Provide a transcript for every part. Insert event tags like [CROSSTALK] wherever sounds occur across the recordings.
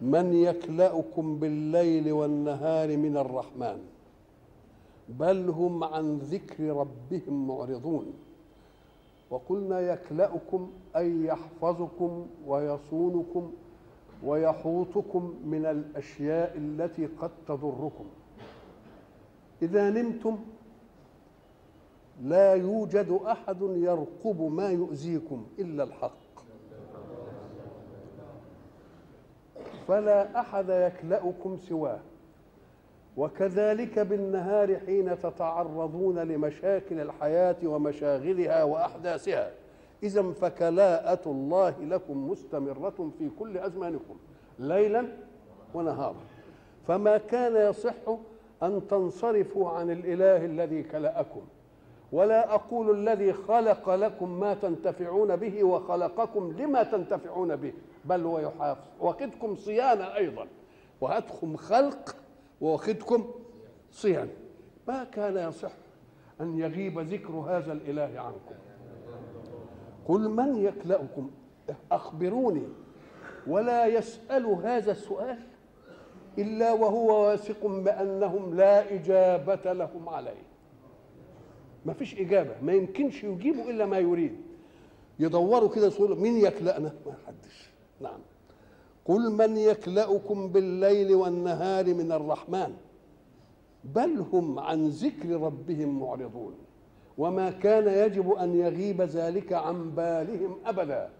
من يكلأكم بالليل والنهار من الرحمن بل هم عن ذكر ربهم معرضون. وقلنا يكلأكم أي يحفظكم ويصونكم ويحوطكم من الأشياء التي قد تضركم. إذا نمتم لا يوجد أحد يرقب ما يؤذيكم إلا الحق. فلا أحد يكلأكم سواه. وكذلك بالنهار حين تتعرضون لمشاكل الحياة ومشاغلها وأحداثها. إذا فكلاءة الله لكم مستمرة في كل أزمانكم ليلا ونهارا. فما كان يصح أن تنصرفوا عن الإله الذي كلأكم. ولا أقول الذي خلق لكم ما تنتفعون به وخلقكم لما تنتفعون به بل هو يحافظ. واخدكم صيانة أيضا. وهاتكم خلق واخدكم صيانة ما كان يصح أن يغيب ذكر هذا الإله عنكم. قل من يكلأكم؟ أخبروني. ولا يسأل هذا السؤال إلا وهو واثق بأنهم لا إجابة لهم عليه. ما فيش إجابة ما يمكنش يجيبوا إلا ما يريد. يدوروا كده يقولوا مين يكلأنا؟ ما حدش. نعم. قل من يكلأكم بالليل والنهار من الرحمن. بل هم عن ذكر ربهم معرضون. وما كان يجب أن يغيب ذلك عن بالهم أبدا.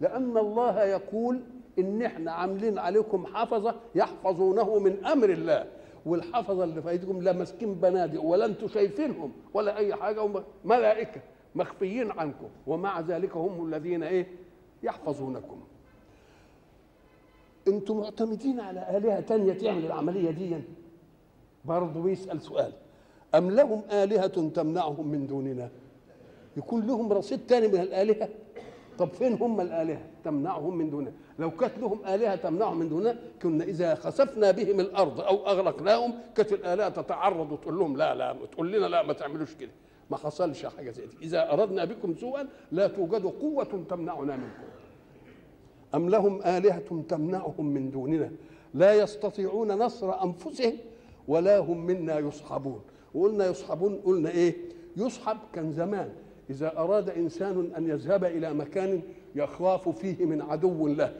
لأن الله يقول إن إحنا عاملين عليكم حفظة يحفظونه من أمر الله. والحفظة اللي في أيديكم لا ماسكين بنادق ولا أنتم شايفينهم ولا أي حاجة ملائكة مخفيين عنكم ومع ذلك هم الذين إيه؟ يحفظونكم. أنتم معتمدين على آلهة تانية تعمل العملية دي. برضه بيسأل سؤال أم لهم آلهة تمنعهم من دوننا؟ يكون لهم رصيد تاني من الآلهة؟ طب فين هم الآلهة تمنعهم من دوننا؟ لو كانت لهم آلهة تمنعهم من دوننا كنا إذا خسفنا بهم الأرض أو أغرقناهم كانت الآلهة تتعرض وتقول لهم لا لا تقول لنا لا ما تعملوش كده. ما حصلش حاجة زي دي. إذا أردنا بكم سوءا لا توجد قوة تمنعنا منكم. أم لهم آلهة تمنعهم من دوننا؟ لا يستطيعون نصر أنفسهم ولا هم منا يصحبون. وقلنا يصحبون قلنا إيه؟ يصحب كان زمان. إذا أراد إنسان أن يذهب إلى مكان يخاف فيه من عدو له.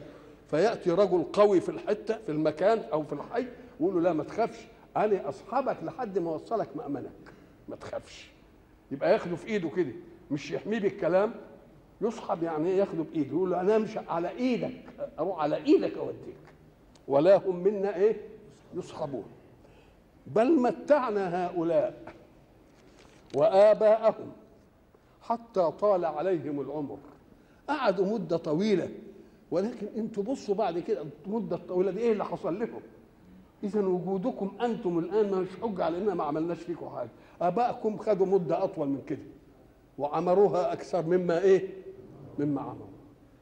فيأتي رجل قوي في الحتة في المكان أو في الحي ويقول له لا ما تخافش. أنا أصحبك لحد ما أوصلك مأمنك. ما تخافش. يبقى ياخده في إيده كده. مش يحميه بالكلام. يصحب يعني إيه ياخده بايده يقول له أنا أمشي على إيدك. أروح على إيدك أوديك. ولا هم منا إيه؟ يصحبون. بل متعنا هؤلاء وآباءهم حتى طال عليهم العمر. قعدوا مدة طويلة. ولكن أنتوا بصوا بعد كده المده الطويله دي إيه اللي حصل لهم إذا وجودكم أنتم الآن مش حجة على اننا ما عملناش فيكم حاجة. أبائكم خدوا مدة أطول من كده وعمروها أكثر مما إيه؟ مما عمروا.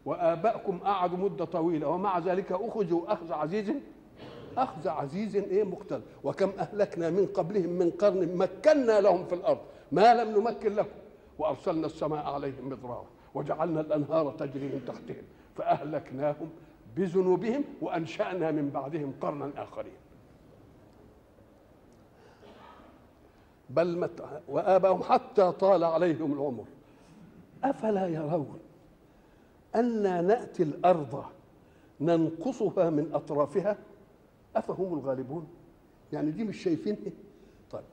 وآباءكم قعدوا مدة طويلة ومع ذلك أخذوا أخذ عزيز أخذ عزيز إيه؟ مقتدر وكم أهلكنا من قبلهم من قرن مكنا لهم في الأرض ما لم نمكن لكم. وأرسلنا السماء عليهم مدرارا وجعلنا الأنهار تجري من تحتهم. فأهلكناهم بذنوبهم وأنشأنا من بعدهم قرنا آخرين. بل مت... وآباهم حتى طال عليهم العمر. أفلا يرون أنا نأتي الأرض ننقصها من أطرافها؟ أفهم الغالبون؟ يعني دي مش شايفين إيه؟ طيب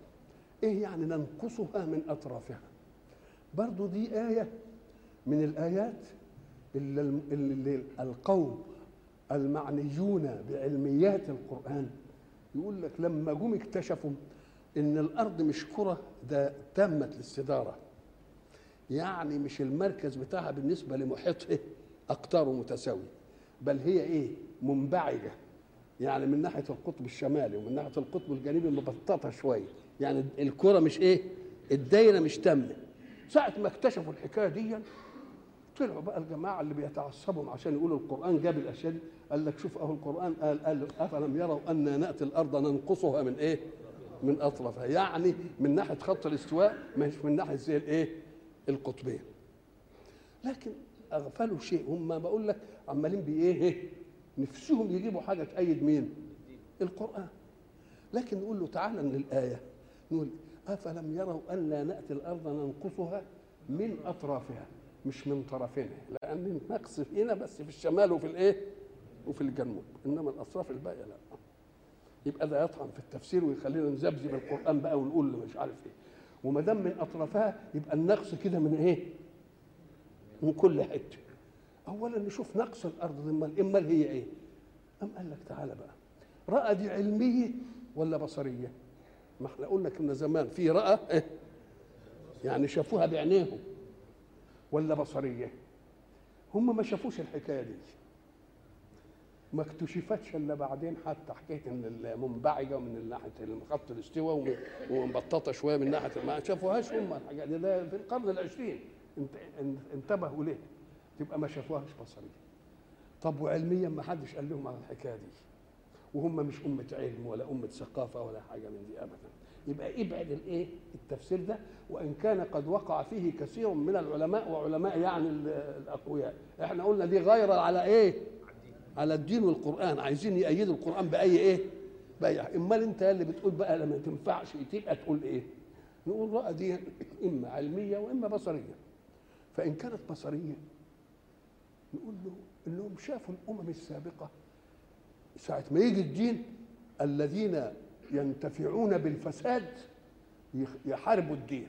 إيه يعني ننقصها من أطرافها؟ برضو دي آية من الآيات اللي, القوم المعنيون بعلميات القرآن. يقول لك لما جم اكتشفوا إن الأرض مش كرة ده تمت الاستدارة. يعني مش المركز بتاعها بالنسبة لمحيطها اقطاره متساوية بل هي إيه؟ منبعجة. يعني من ناحية القطب الشمالي ومن ناحية القطب الجنوبي مبططة شوية. يعني الكرة مش إيه؟ الدايرة مش تامه ساعة ما اكتشفوا الحكاية دي طلعوا بقى الجماعة اللي بيتعصبوا عشان يقولوا القرآن جاب الأشياء دي قال لك شوف أهو القرآن قال قال أفلم يروا أنا نأتي الأرض ننقصها من إيه؟ من أطرافها يعني من ناحية خط الاستواء مش من ناحية زي الإيه؟ القطبين لكن أغفلوا شيء هم بقول لك عمالين بايه إيه؟ نفسهم يجيبوا حاجة تأيد مين؟ القرآن لكن نقول له تعالى من الايه نقول أفلم يروا أنا نأتي الأرض ننقصها من أطرافها مش من طرفينها لأن النقص هنا بس في الشمال وفي الإيه؟ وفي الجنوب إنما الأطراف الباقية لا. يبقى ده يطعن في التفسير ويخلينا نذبذب القرآن بقى ونقول مش عارف إيه. وما دام من أطرافها يبقى النقص كده من إيه؟ من كل حتة. اولا نشوف نقص الأرض امال امال هي إيه؟ أم قال لك تعالى بقى. رأى دي علمية ولا بصرية؟ ما إحنا قلنا كنا زمان في رأى إيه؟ يعني شافوها بعينيهم. ولا بصرية. هم ما شافوش الحكاية دي. ما اكتشفتش إلا بعدين حتى حكايه إن المنبعجة ومن ناحية خط الاستواء ومبططة شوية من ناحية ما شافوهاش هم الحاجات دي. ده في القرن العشرين. انتبهوا ليه؟ تبقى ما شافوهاش بصرية. طب وعلميا ما حدش قال لهم على الحكاية دي. وهم مش أمة علم ولا أمة ثقافة ولا حاجة من دي أبدا. يبقى ابعد الايه؟ التفسير ده وإن كان قد وقع فيه كثير من العلماء وعلماء يعني الأقوياء. إحنا قلنا دي غير على إيه؟ على الدين والقرآن. عايزين يأيدوا القرآن بأي إيه؟ بأي امال أنت اللي بتقول بقى لما تنفعش تبقى تقول إيه؟ نقول رأى دي إما علمية وإما بصرية. فإن كانت بصرية نقول له إنهم شافوا الأمم السابقة ساعة ما يجي الدين الذين ينتفعون بالفساد يحاربوا الدين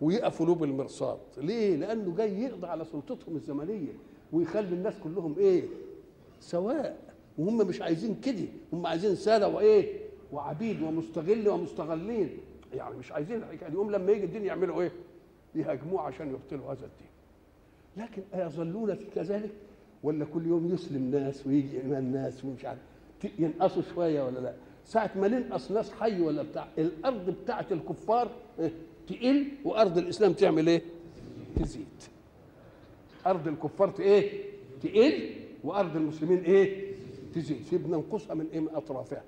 ويقفوا له بالمرصاد ليه؟ لأنه جاي يقضي على سلطتهم الزمنية ويخلي الناس كلهم إيه؟ سواء. وهم مش عايزين كده هم عايزين سادة وإيه؟ وعبيد ومستغل ومستغلين. يعني مش عايزين الحكاية هم لما يجي الدين يعملوا إيه؟ يهاجموه عشان يبطلوا هذا الدين. لكن أيظلون كذلك؟ ولا كل يوم يسلم ناس ويجي إيمان ناس ومش عارف ينقصوا شوية ولا لأ؟ ساعة ما ننقص ناس حي ولا بتاع الأرض بتاعت الكفار تقل وأرض الإسلام تعمل إيه؟ تزيد أرض الكفار إيه؟ تقل وأرض المسلمين إيه؟ تزيد فبننقصها من إيه؟ من أطرافها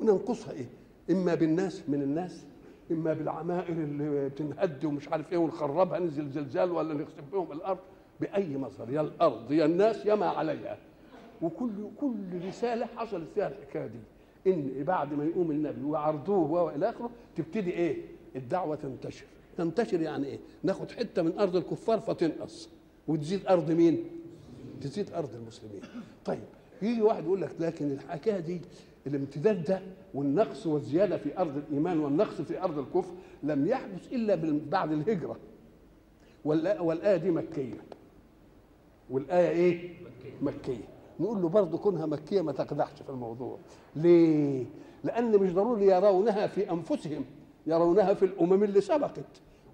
وننقصها إيه؟ إما بالناس من الناس إما بالعمائر اللي بتنهد ومش عارف إيه ونخربها ننزل زلزال ولا نخسف بهم الأرض بأي مصدر يا الأرض يا الناس يا ما عليها وكل كل رسالة حصلت فيها الحكاية دي إن بعد ما يقوم النبي ويعرضوه والى آخره تبتدي إيه؟ الدعوة تنتشر تنتشر يعني إيه؟ ناخد حتة من أرض الكفار فتنقص وتزيد أرض مين؟ تزيد أرض المسلمين طيب يجي واحد يقول لك لكن الحكاية دي الامتداد ده والنقص والزيادة في أرض الإيمان والنقص في أرض الكفر لم يحدث إلا بعد الهجرة والآية دي مكية والآية إيه؟ مكية نقول له برضه كونها مكية ما تقدحش في الموضوع. ليه؟ لأن مش ضروري يرونها في أنفسهم يرونها في الأمم اللي سبقت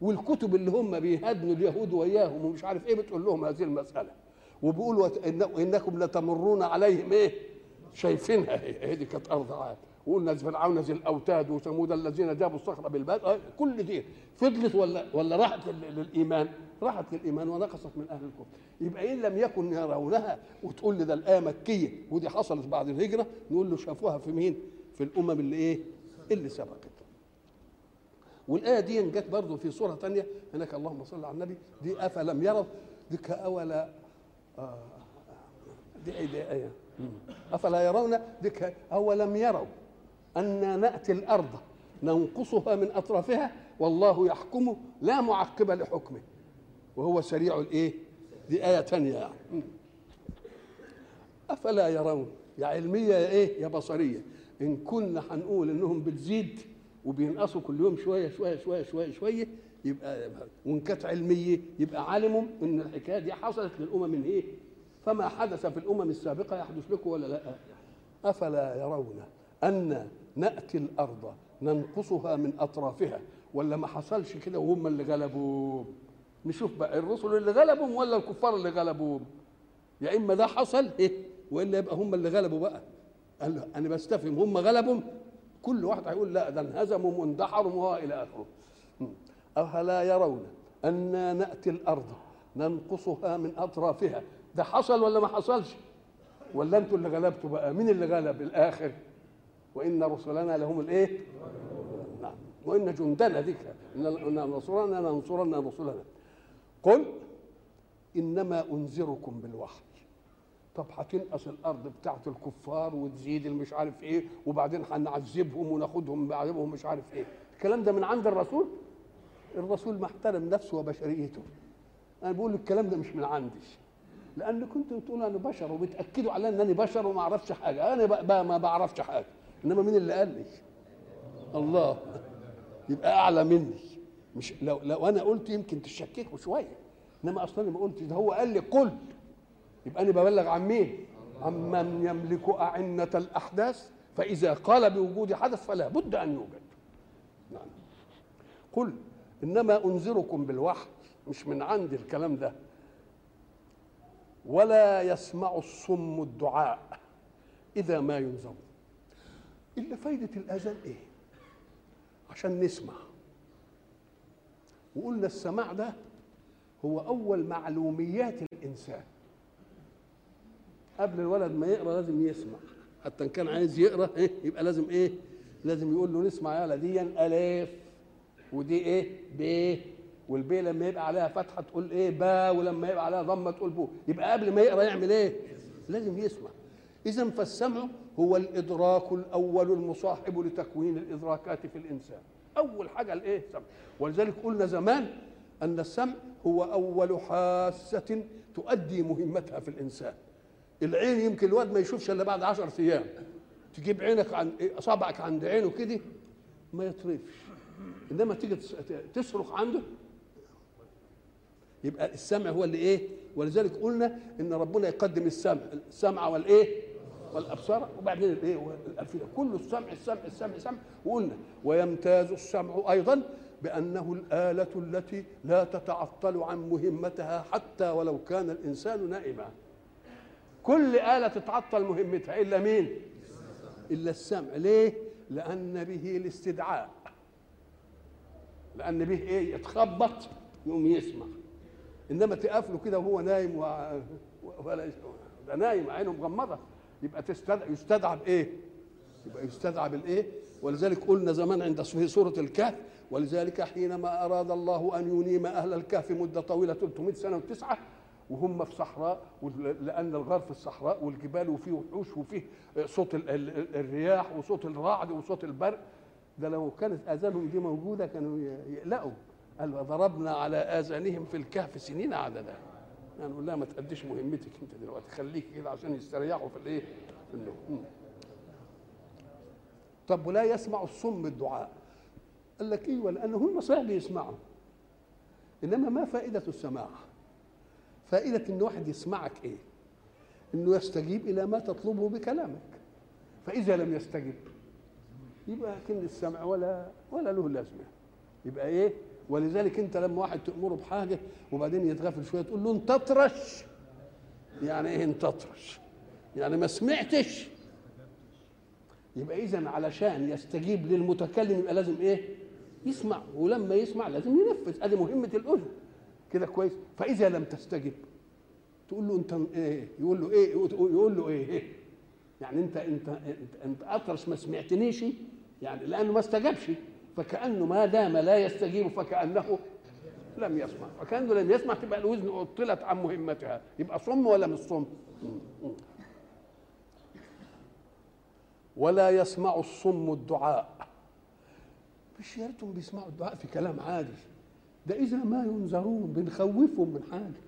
والكتب اللي هم بيهدنوا اليهود وياهم ومش عارف إيه بتقول لهم هذه المسألة. وبيقولوا إنكم لتمرون عليهم إيه؟ شايفينها هي. دي كانت أرض عاد. وقلنا فرعون ذي الأوتاد وثمود الذين جابوا الصخر بالباد كل دي فضلت ولا ولا راحت للإيمان؟ راحت للإيمان ونقصت من أهل الكفر. يبقى إن لم يكن يرونها وتقول لي ده الآية مكية ودي حصلت بعد الهجرة نقول له شافوها في مين؟ في الأمم اللي إيه؟ اللي سبقت. والآية دي جت برضه في سورة ثانية هناك اللهم صل على النبي دي أفلم يروا؟ دي كاولا آه دي إيه دي إيه أفلا يرون؟ دي أولم يروا أن نأتي الأرض ننقصها من أطرافها والله يحكم لا معقب لحكمه. وهو سريع الإيه؟ دي آية ثانية يعني أفلا يرون يا علمية يا إيه؟ يا بصرية إن كنا هنقول إنهم بتزيد وبينقصوا كل يوم شوية شوية شوية شوية شوية يبقى وإن كانت علمية يبقى علموا إن الحكاية دي حصلت للأمم الإيه؟ فما حدث في الأمم السابقة يحدث لكم ولا لا؟ أفلا يرون أن نأتي الأرض ننقصها من أطرافها ولا ما حصلش كده وهم اللي غلبوهم نشوف بقى الرسل اللي غلبهم ولا الكفار اللي غلبوهم؟ يا إما ده حصل إيه؟ وإلا يبقى هم اللي غلبوا بقى. قال له أنا بستفهم هم غلبهم كل واحد هيقول لا ده انهزموا واندحروا والى آخره. أفلا يرون أنا نأتي الأرض ننقصها من أطرافها؟ ده حصل ولا ما حصلش؟ ولا أنتوا اللي غلبتوا بقى؟ مين اللي غلب؟ الآخر. وإن رسلنا لهم الإيه؟ نعم. وإن جندنا ذيك إن نصرنا لننصرن رسلنا. قل إنما أنذركم بالوحي. طب هتنقص الأرض بتاعت الكفار وتزيد المش عارف إيه وبعدين هنعذبهم وناخدهم بعذبهم مش عارف إيه. الكلام ده من عند الرسول؟ الرسول محترم نفسه وبشريته. أنا بقول الكلام ده مش من عندي. لأن كنت بتقول أنا بشر وبتأكدوا على إن أنا بشر وما أعرفش حاجة. أنا بقى ما بعرفش حاجة. إنما مين اللي قال لي؟ الله. يبقى أعلى مني. مش لو لو أنا قلت يمكن تشككوا شوية انما أصلا ما قلتش ده هو قال لي قل. يبقى أنا ببلغ عن مين؟ عن من يملك أعنة الأحداث فإذا قال بوجود حدث فلا بد أن يوجد. نعم. قل إنما أنذركم بالوحي مش من عندي الكلام ده. ولا يسمع الصم الدعاء إذا ما ينذر. إلا فايدة الأذان إيه؟ عشان نسمع. وقلنا السماع ده هو أول معلوميات الإنسان. قبل الولد ما يقرأ لازم يسمع. حتى إن كان عايز يقرأ إيه يبقى لازم إيه لازم يقول له نسمع يا دي ألف ودي إيه ب والبي لما يبقى عليها فتحة تقول إيه با ولما يبقى عليها ضمة تقول بو. يبقى قبل ما يقرأ يعمل إيه؟ لازم يسمع. اذا فالسمع هو الإدراك الأول المصاحب لتكوين الإدراكات في الإنسان. أول حاجة الإيه؟ السمع. ولذلك قلنا زمان أن السمع هو أول حاسة تؤدي مهمتها في الإنسان. العين يمكن الواد ما يشوفش إلا بعد 10 أيام. تجيب عينك عن أصابعك عند عينه كده ما يطرفش. إنما تيجي تصرخ عنده يبقى السمع هو اللي إيه؟ ولذلك قلنا إن ربنا يقدم السمع. السمع والإيه؟ والأبصار وبعدين الايه والافئده كله السمع السمع السمع السمع. وقلنا ويمتاز السمع أيضا بأنه الآلة التي لا تتعطل عن مهمتها حتى ولو كان الإنسان نائما كل آلة تتعطل مهمتها إلا مين؟ إلا السمع. ليه؟ لأن به الاستدعاء. لأن به إيه؟ يتخبط يقوم يسمع. إنما تقفله كده وهو نايم و... ولا ده نايم عينه مغمضة. يبقى تستدعى يستدعى بإيه؟ يبقى يستدعى بالإيه؟ ولذلك قلنا زمان عند في سورة الكهف ولذلك حينما أراد الله أن ينيم أهل الكهف مدة طويلة 300 سنة وتسعة وهم في صحراء لأن الغار في الصحراء والجبال وفيه وحوش وفيه صوت الرياح وصوت الرعد وصوت البرق ده لو كانت آذانهم دي موجودة كانوا يقلقوا قال ضربنا على آذانهم في الكهف سنين عددا يعني نقول لها ما تأديش مهمتك أنت دلوقتي. خليك كده عشان يستريحوا في الإيه؟ في النوم. طب ولا يسمع الصم الدعاء؟ قال لك أيوه لأن هم صحيح بيسمعوا إنما ما فائدة السماع؟ فائدة إن واحد يسمعك إيه؟ إنه يستجيب إلى ما تطلبه بكلامك. فإذا لم يستجب يبقى كن السمع ولا ولا له لازمة. يبقى إيه؟ ولذلك أنت لما واحد تأمره بحاجة وبعدين يتغافل شوية تقول له أنت اطرش. يعني إيه أنت اطرش؟ يعني ما سمعتش. يبقى إذا علشان يستجيب للمتكلم يبقى لازم إيه؟ يسمع. ولما يسمع لازم ينفذ. أدي مهمة الأذن. كده كويس؟ فإذا لم تستجب تقول له انت إيه؟ يقول له إيه؟ يقول له إيه, إيه؟ يعني انت انت انت, انت أطرش ما سمعتنيش. يعني لأنه ما استجابش. فكأنه ما دام لا يستجيب فكأنه لم يسمع. فكأنه لم يسمع تبقى الاذن عطلت عن مهمتها. يبقى صم ولا مش صم؟ ولا يسمع الصم الدعاء. مش يا ريتهم بيسمعوا الدعاء في كلام عادي. ده إذا ما ينذرون بنخوفهم من حاجة.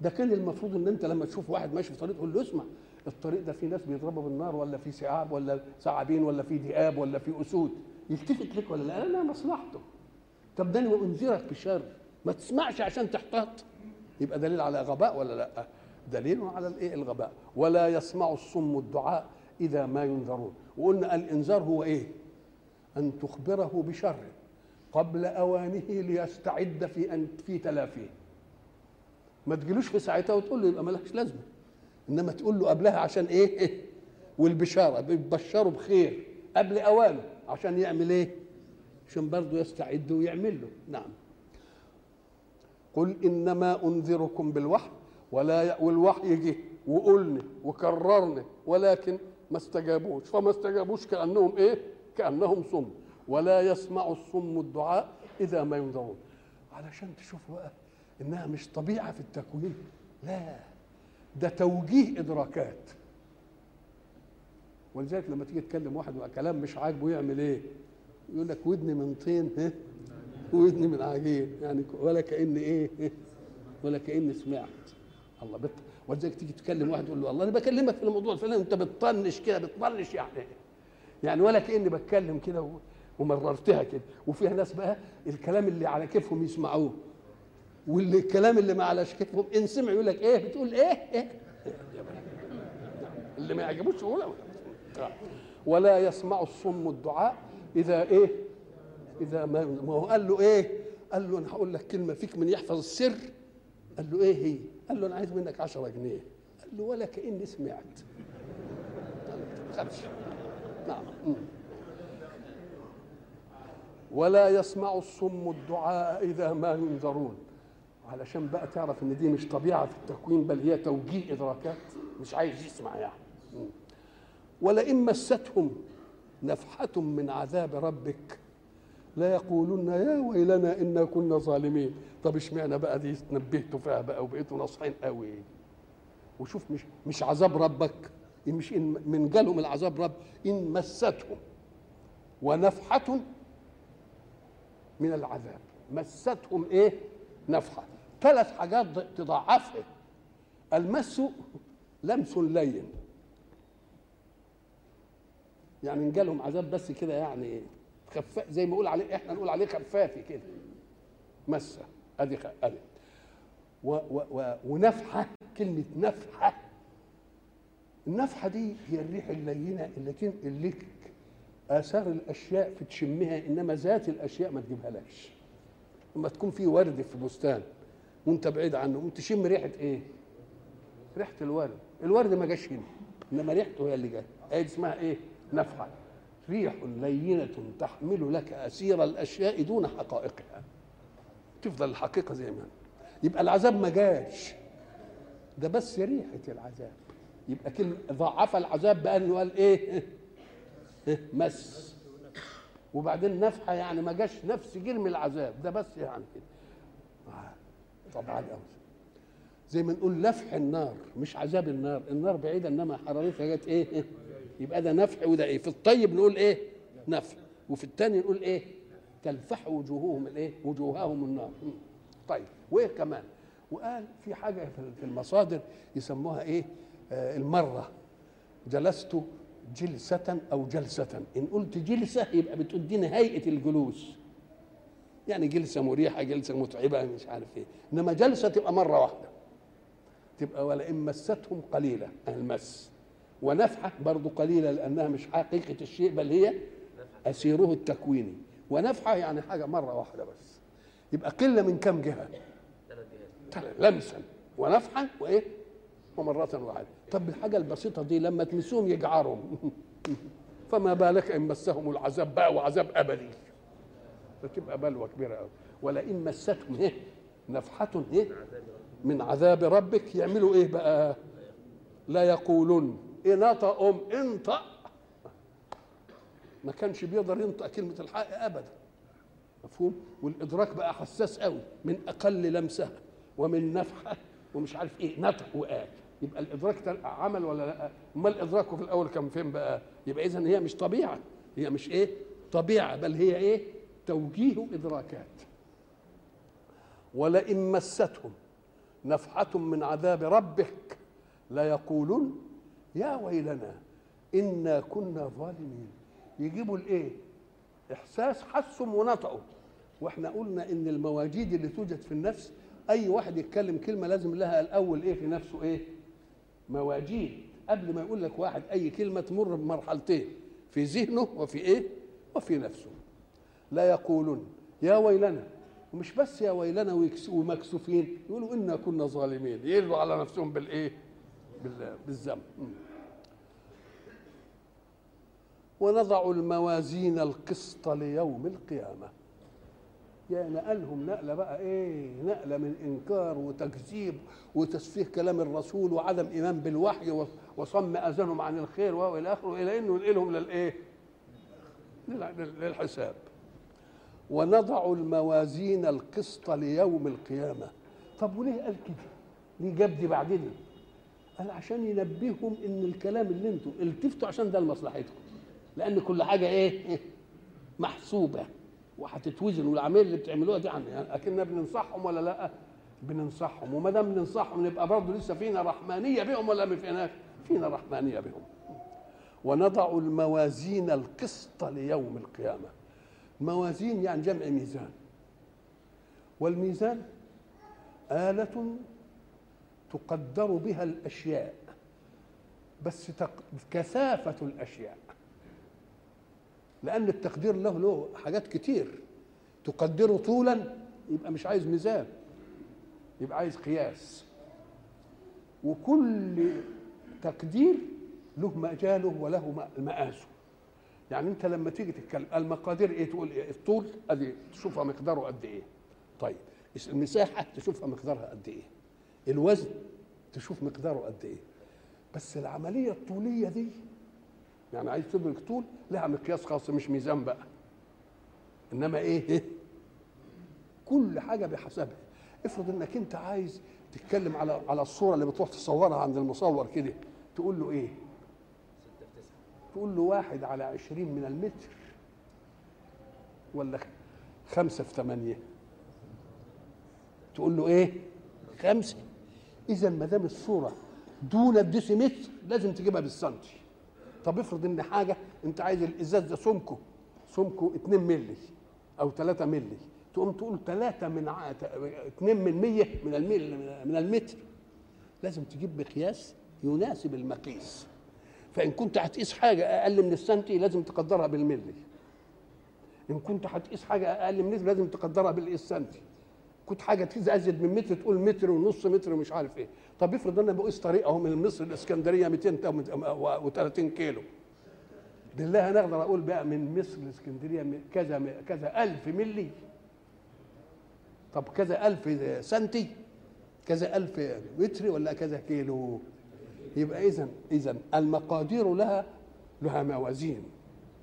ده كان المفروض إن أنت لما تشوف واحد ماشي في طريق تقول له اسمع الطريق ده في ناس بيضربوا بالنار ولا في سعاب ولا ثعابين ولا في ذئاب ولا في أسود. يلتفت لك ولا لا؟ لا مصلحته طب ده أنا انذرك بشر ما تسمعش عشان تحتاط. يبقى دليل على غباء ولا لا؟ دليل على الإيه؟ الغباء. ولا يسمع الصم الدعاء إذا ما ينذرون. وقلنا الإنذار هو إيه؟ أن تخبره بشر قبل أوانه ليستعد في أن في تلافيه. ما تجيلوش في ساعتها وتقول له يبقى ملهاش لازمة. إنما تقول له قبلها عشان إيه؟ [LAUGHS] والبشارة بيبشروا بخير قبل أوانه. عشان يعمل إيه؟ عشان برضه يستعد ويعمل له. نعم. قل إنما أنذركم بالوحي ولا. والوحي جه وقلنا وكررنا ولكن ما استجابوش. فما استجابوش كأنهم إيه؟ كأنهم صم. ولا يسمع الصم الدعاء إذا ما ينذرون. علشان تشوفوا بقى إنها مش طبيعة في التكوين. لا. ده توجيه إدراكات. ولذلك لما تيجي تكلم واحد كلام مش عاجبه يعمل إيه؟ يقول لك ودني من طين ودني من عجين. يعني ولا كأن إيه؟ ولا كأني سمعت. الله بت ولذلك تيجي تكلم واحد تقول له الله أنا بكلمك في الموضوع الفلاني أنت بتطنش كده بتطنش يعني. يعني ولا كأني بتكلم كده ومررتها كده. وفيها ناس بقى الكلام اللي على كيفهم يسمعوه واللي الكلام اللي ما على كيفهم إن سمع يقول لك إيه؟ بتقول إيه, إيه؟ اللي ما يعجبوش يقول ولا يسمع الصم الدعاء إذا إيه؟ إذا ما ما هو قال له إيه؟ قال له أنا هقول لك كلمة فيك من يحفظ السر. قال له إيه هي؟ قال له أنا عايز منك 10 جنيه. قال له ولا كأني سمعت. نعم. ولا يسمع الصم الدعاء إذا ما ينذرون. علشان بقى تعرف إن دي مش طبيعة في التكوين بل هي توجيه إدراكات. مش عايز يسمع يعني. ولئن مستهم نفحة من عذاب ربك لا يقولون يا ويلنا إنا كنا ظالمين. طب اشمعنى بقى دي تنبهتوا فيها بقى وبقيتوا ناصحين قوي؟ وشوف مش مش عذاب ربك مش إن من جالهم العذاب رب إن مستهم ونفحة من العذاب. مستهم إيه؟ نفحة. ثلاث حاجات تضاعفها المس لمس لين. يعني جالهم عذاب بس كده يعني خفاف زي ما نقول عليه إحنا نقول عليه خفافي كده. مسه ادي ادي. و و و ونفحة كلمة نفحة. النفحة دي هي الريح اللينة اللي لك آثار الأشياء في تشمها إنما ذات الأشياء ما تجيبها لكش لما تكون في ورد في بستان وأنت بعيد عنه وانت تشم ريحة إيه؟ ريحة الورد. الورد ما جاش هنا إنما ريحته هي اللي جت هي اسمها إيه؟ نفحه ريح لينة تحمل لك أسير الأشياء دون حقائقها. تفضل الحقيقة زي ما يبقى العذاب ما جاش. ده بس ريحة العذاب. يبقى كلمة ضعف العذاب بأنه قال إيه؟ [LAUGHS] مس. وبعدين نفحة يعني ما جاش نفس جرم العذاب. ده بس يعني كده. طبعا زي ما نقول لفح النار مش عذاب النار. النار بعيدة إنما حرارتها جت إيه؟ يبقى ده نفع وده إيه؟ في الطيب نقول إيه؟ نفع وفي الثاني نقول إيه؟ تلفح وجوههم الإيه؟ وجوههم النار. طيب وإيه كمان؟ وقال في حاجة في المصادر يسموها إيه؟ آه المرة. جلست جلسة أو جلسة. إن قلت جلسة يبقى بتديني هيئة الجلوس. يعني جلسة مريحة جلسة متعبة مش عارف إيه. إنما جلسة تبقى مرة واحدة. تبقى ولئن مستهم قليلة المس. ونفحة برضو قليلة لأنها مش حقيقة الشيء بل هي أسيره التكويني. ونفحة يعني حاجة مرة واحدة بس. يبقى قلة من كم جهة؟ لمسا. ونفحا وإيه؟ ومرة واحدة. طب الحاجة البسيطة دي لما تمسوهم يجعرهم. [LAUGHS] فما بالك إن مسهم العذاب بقى وعذاب أبدي. فتبقى بلوى كبيرة قوي ولئن مستهم إيه؟ نفحة إيه؟ من عذاب ربك. يعملوا إيه بقى؟ لا يقولون. نطق أم انطق ما كانش بيقدر ينطق كلمة الحق ابدا. مفهوم؟ والإدراك بقى حساس قوي. من أقل لمسه ومن نفحة ومش عارف إيه. نطق وقال. يبقى الإدراك عمل ولا لأ؟ أمال إدراكه في الأول كان فين بقى؟ يبقى اذا هي مش طبيعة. هي مش إيه؟ طبيعة بل هي إيه؟ توجيه إدراكات. ولئن مستهم نفحه من عذاب ربك ليقولن يا ويلنا إنا كنا ظالمين. يجيبوا الإيه؟ إحساس حسهم ونطقوا وإحنا قلنا إن المواجيد اللي توجد في النفس أي واحد يتكلم كلمة لازم لها الأول إيه في نفسه إيه؟ مواجيد. قبل ما يقول لك واحد أي كلمة تمر بمرحلتين في ذهنه وفي إيه؟ وفي نفسه. لا يقولون يا ويلنا ومش بس يا ويلنا ومكسوفين يقولوا إنا كنا ظالمين. يرضوا على نفسهم بالإيه؟ بالذنب. ونضع الموازين القسط ليوم القيامة. يا نقلهم نقلة بقى إيه نقلة من إنكار وتكذيب وتسفيه كلام الرسول وعدم إيمان بالوحي وصم أذانهم عن الخير وإلى آخره إلى إنه ينقلهم للايه للحساب. ونضع الموازين القسط ليوم القيامة. طب وليه قال كده؟ ليه جاب دي بعدين؟ قال عشان ينبههم إن الكلام اللي أنتم التفتوا عشان ده لمصلحتكم. لأن كل حاجة إيه؟ [LAUGHS] محسوبة. وهتتوزن والعملية اللي بتعملوها دي يعني أكننا بننصحهم ولا لأ؟ بننصحهم. وما دام بننصحهم نبقى برضه لسه فينا رحمانية بهم ولا ما فيناش؟ فينا رحمانية بهم. ونضع الموازين القسط ليوم القيامة. موازين يعني جمع ميزان. والميزان آلة تقدر بها الأشياء بس كثافة الأشياء. لأن التقدير له له حاجات كتير. تقدره طولا يبقى مش عايز ميزان يبقى عايز قياس. وكل تقدير له مجاله وله مقاسه يعني أنت لما تيجي تتكلم المقادير إيه؟ تقول إيه؟ الطول أدي تشوفها مقداره قد إيه؟ طيب المساحة تشوفها مقدارها قد إيه؟ الوزن تشوف مقداره قد إيه؟ بس العملية الطولية دي يعني عايز تدرك طول لها مقياس خاص مش ميزان بقى. إنما إيه, إيه؟ كل حاجة بحسبها افرض إنك أنت عايز تتكلم على على الصورة اللي بتروح تصورها عند المصور كده تقول له إيه؟ تقول له واحد على عشرين من المتر. ولا خمسة في ثمانية تقول له إيه؟ خمسة. إذا ما دام الصورة دون الديسيمتر لازم تجيبها بالسنتي. طب افرض ان حاجة انت عايز الإزاز ده سمكه سمكه 2 مللي أو 3 مللي تقوم تقول 3 من ع... 2 من 100 من الميل من المتر. لازم تجيب مقياس يناسب المقيس فإن كنت هتقيس حاجة أقل من السنتي لازم تقدرها بالملي إن كنت هتقيس حاجة أقل من لازم تقدرها بالسنتي. كنت حاجة تقيس أزيد من متر تقول متر ونص متر ومش عارف إيه. طب افرض أنا بقيس طريق أهو من مصر الاسكندريه 230 كيلو. بالله أنا أقدر أقول بقى من مصر الاسكندريه كذا كذا ألف ملي. طب كذا ألف سنتي؟ كذا ألف متر ولا كذا كيلو؟ يبقى اذا اذا المقادير لها لها موازين.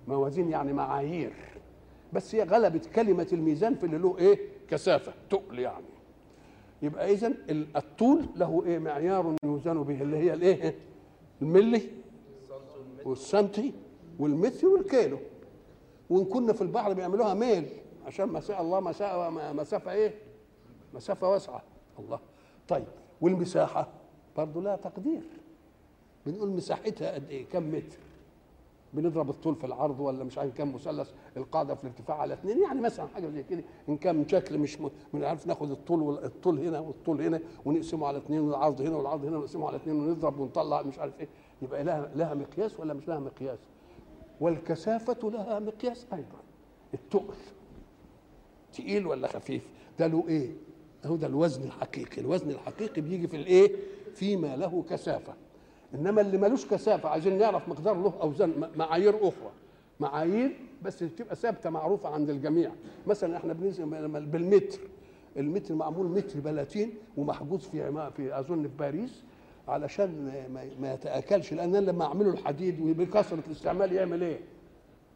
موازين يعني معايير. بس هي غلبت كلمة الميزان في اللي له إيه؟ كثافة تقل يعني. يبقى اذا الطول له إيه؟ معيار يوزن به اللي هي الإيه؟ الملي والسنتي والمتر والكيلو. وإن كنا في البحر بيعملوها ميل عشان ما شاء الله مسافه مسافة إيه؟ مسافة واسعة. الله. طيب. والمساحة؟ برضه لها تقدير. بنقول مساحتها قد إيه؟ كم متر؟ بنضرب الطول في العرض ولا مش عارف كم مثلث القاعدة في الارتفاع على اثنين يعني مثلا حاجة زي كده. إن كان شكل مش من عارف ناخد الطول والطول هنا والطول هنا ونقسمه على اثنين والعرض هنا والعرض هنا ونقسمه على اثنين ونضرب ونطلع مش عارف إيه. يبقى لها لها مقياس ولا مش لها مقياس؟ والكثافة لها مقياس أيضا. التقل تقيل ولا خفيف؟ ده له إيه؟ هو ده الوزن الحقيقي. الوزن الحقيقي بيجي في الإيه؟ فيما له كثافة. إنما اللي ملوش كثافة عايزين نعرف مقدار له أوزان معايير أخرى معايير بس تبقى ثابتة معروفة عند الجميع مثلا إحنا بالمتر المتر معمول متر بلاتين ومحجوز في في أظن في باريس علشان ما يتأكلش لأن لما أعمله الحديد وبكثرة الاستعمال يعمل إيه؟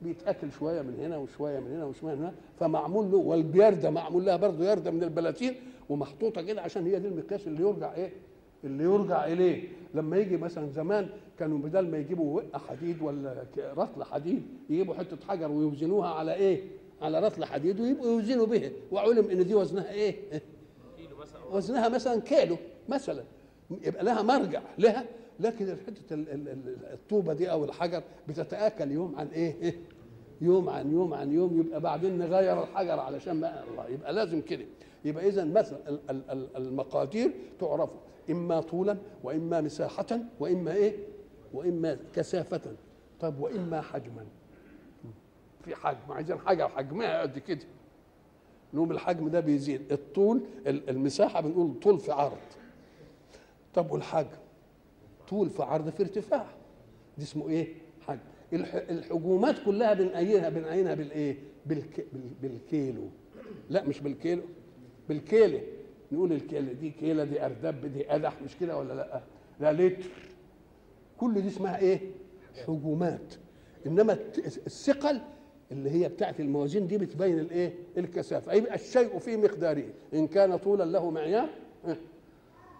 بيتأكل شوية من هنا وشوية من هنا وشوية من هنا فمعمول له والبيرده معمول لها برضه يردة من البلاتين ومحطوطة كده عشان هي دي المقياس اللي يرجع إيه؟ اللي يرجع إليه لما يجي مثلا زمان كانوا بدل ما يجيبوا وقه حديد ولا رطل حديد يجيبوا حتة حجر ويوزنوها على إيه؟ على رطل حديد ويبقوا يوزنوا به وعلم إن دي وزنها إيه؟ وزنها مثلا كيلو مثلا يبقى لها مرجع لها لكن حتة الطوبة دي أو الحجر بتتآكل يوم عن إيه؟ يوم عن يوم عن يوم يبقى بعدين نغير الحجر علشان ما الله يبقى لازم كده يبقى اذا مثلا المقادير تعرف إما طولا وإما مساحه وإما إيه؟ وإما كثافه طب وإما حجما. في حجم عايزين حاجة حجمها قد كده. نقوم الحجم ده بيزيد. الطول المساحة بنقول طول في عرض. طب والحجم؟ طول في عرض في ارتفاع. دي اسمه إيه؟ حجم. الح- الحجومات كلها بنعينها بنعينها بالإيه؟ بالك... بال- بالكيلو. لا مش بالكيلو. بالكيلة نقول الكيلة دي كيلة دي أردب دي قدح مش كده ولا لأ؟ لا لتر. كل دي اسمها إيه؟ حجومات. إنما الت- الثقل اللي هي بتاعت الموازين دي بتبين الإيه؟ الكثافة. يبقى الشيء في مقداره. إن كان طولا له معيار